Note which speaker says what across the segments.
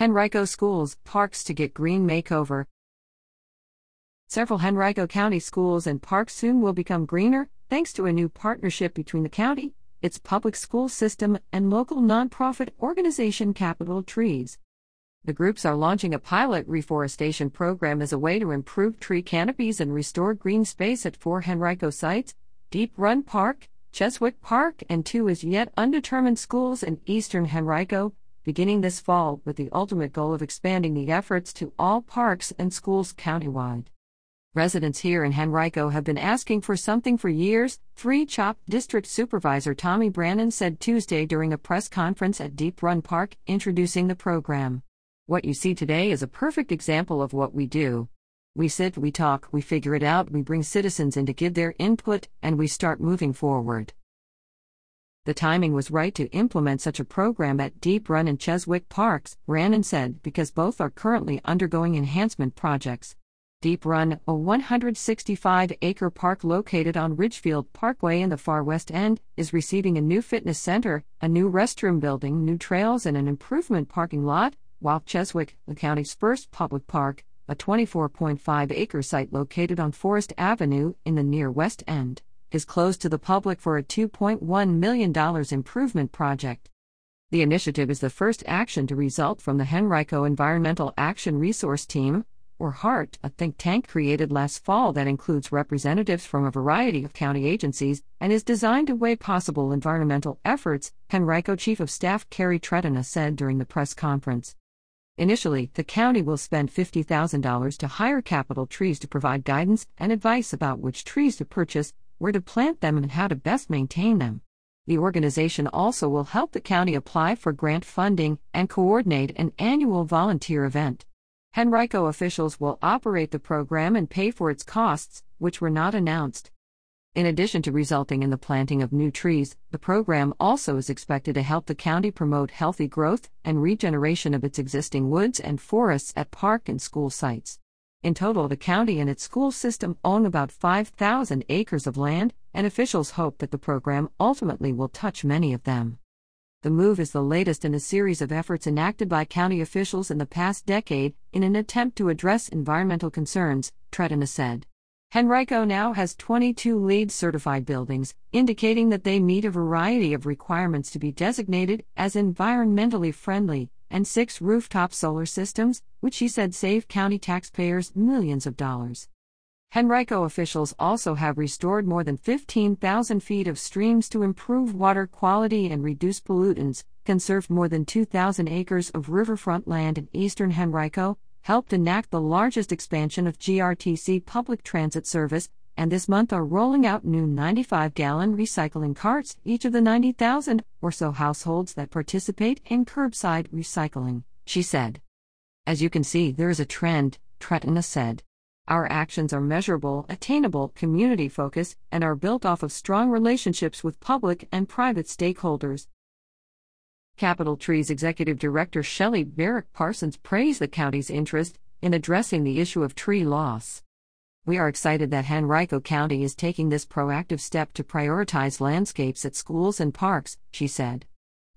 Speaker 1: Henrico schools, parks to get green makeover. Several Henrico County schools and parks soon will become greener, thanks to a new partnership between the county, its public school system, and local nonprofit organization Capital Trees. The groups are launching a pilot reforestation program as a way to improve tree canopies and restore green space at four Henrico sites Deep Run Park, Cheswick Park, and two as yet undetermined schools in eastern Henrico, beginning this fall with the ultimate goal of expanding the efforts to all parks and schools countywide. Residents here in Henrico have been asking for something for years, 3 Chopt District Supervisor Tommy Branin said Tuesday during a press conference at Deep Run Park introducing the program. What you see today is a perfect example of what we do. We sit, we talk, we figure it out, we bring citizens in to give their input, and we start moving forward. The timing was right to implement such a program at Deep Run and Cheswick Parks, Branin said, because both are currently undergoing enhancement projects. Deep Run, a 165 acre park located on Ridgefield Parkway in the far west end, is receiving a new fitness center, a new restroom building, new trails, and an improvement parking lot, while Cheswick, the county's first public park, a 24.5 acre site located on Forest Avenue in the near west end, is closed to the public for a $2.1 million improvement project. The initiative is the first action to result from the Henrico Environmental Action Resource Team, or HART, a think tank created last fall that includes representatives from a variety of county agencies and is designed to weigh possible environmental efforts, Henrico Chief of Staff Carrie Tretina said during the press conference. Initially, the county will spend $50,000 to hire Capital Trees to provide guidance and advice about which trees to purchase, where to plant them, and how to best maintain them. The organization also will help the county apply for grant funding and coordinate an annual volunteer event. Henrico officials will operate the program and pay for its costs, which were not announced. In addition to resulting in the planting of new trees, the program also is expected to help the county promote healthy growth and regeneration of its existing woods and forests at park and school sites. In total, the county and its school system own about 5,000 acres of land, and officials hope that the program ultimately will touch many of them. The move is the latest in a series of efforts enacted by county officials in the past decade in an attempt to address environmental concerns, Tretina said. Henrico now has 22 LEED certified buildings, indicating that they meet a variety of requirements to be designated as environmentally friendly, and six rooftop solar systems, which she said save county taxpayers millions of dollars. Henrico officials also have restored more than 15,000 feet of streams to improve water quality and reduce pollutants, conserved more than 2,000 acres of riverfront land in eastern Henrico, helped enact the largest expansion of GRTC public transit service, and this month are rolling out new 95 gallon recycling carts, each of the 90,000 or so households that participate in curbside recycling, she said. As you can see, there is a trend, Tretina said. Our actions are measurable, attainable, community focused, and are built off of strong relationships with public and private stakeholders. Capital Trees Executive Director Shelley Barrick Parsons praised the county's interest in addressing the issue of tree loss. We are excited that Henrico County is taking this proactive step to prioritize landscapes at schools and parks, she said.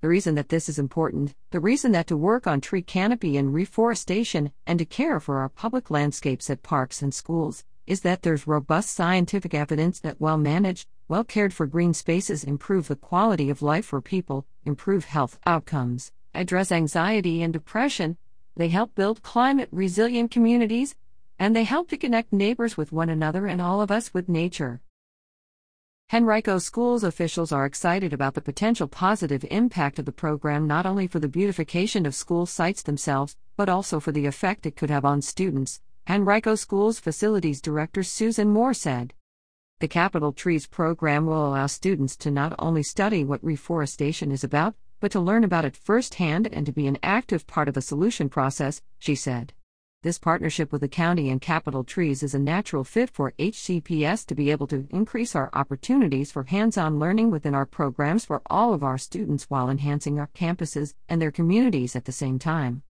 Speaker 1: The reason that this is important, the reason that to work on tree canopy and reforestation and to care for our public landscapes at parks and schools, is that there's robust scientific evidence that well managed, well cared for green spaces improve the quality of life for people, improve health outcomes, address anxiety and depression, they help build climate resilient communities, and they help to connect neighbors with one another and all of us with nature. Henrico Schools officials are excited about the potential positive impact of the program not only for the beautification of school sites themselves, but also for the effect it could have on students, Henrico Schools Facilities Director Susan Moore said. The Capital Trees program will allow students to not only study what reforestation is about, but to learn about it firsthand and to be an active part of the solution process, she said. This partnership with the county and Capital Trees is a natural fit for HCPS to be able to increase our opportunities for hands on learning within our programs for all of our students while enhancing our campuses and their communities at the same time.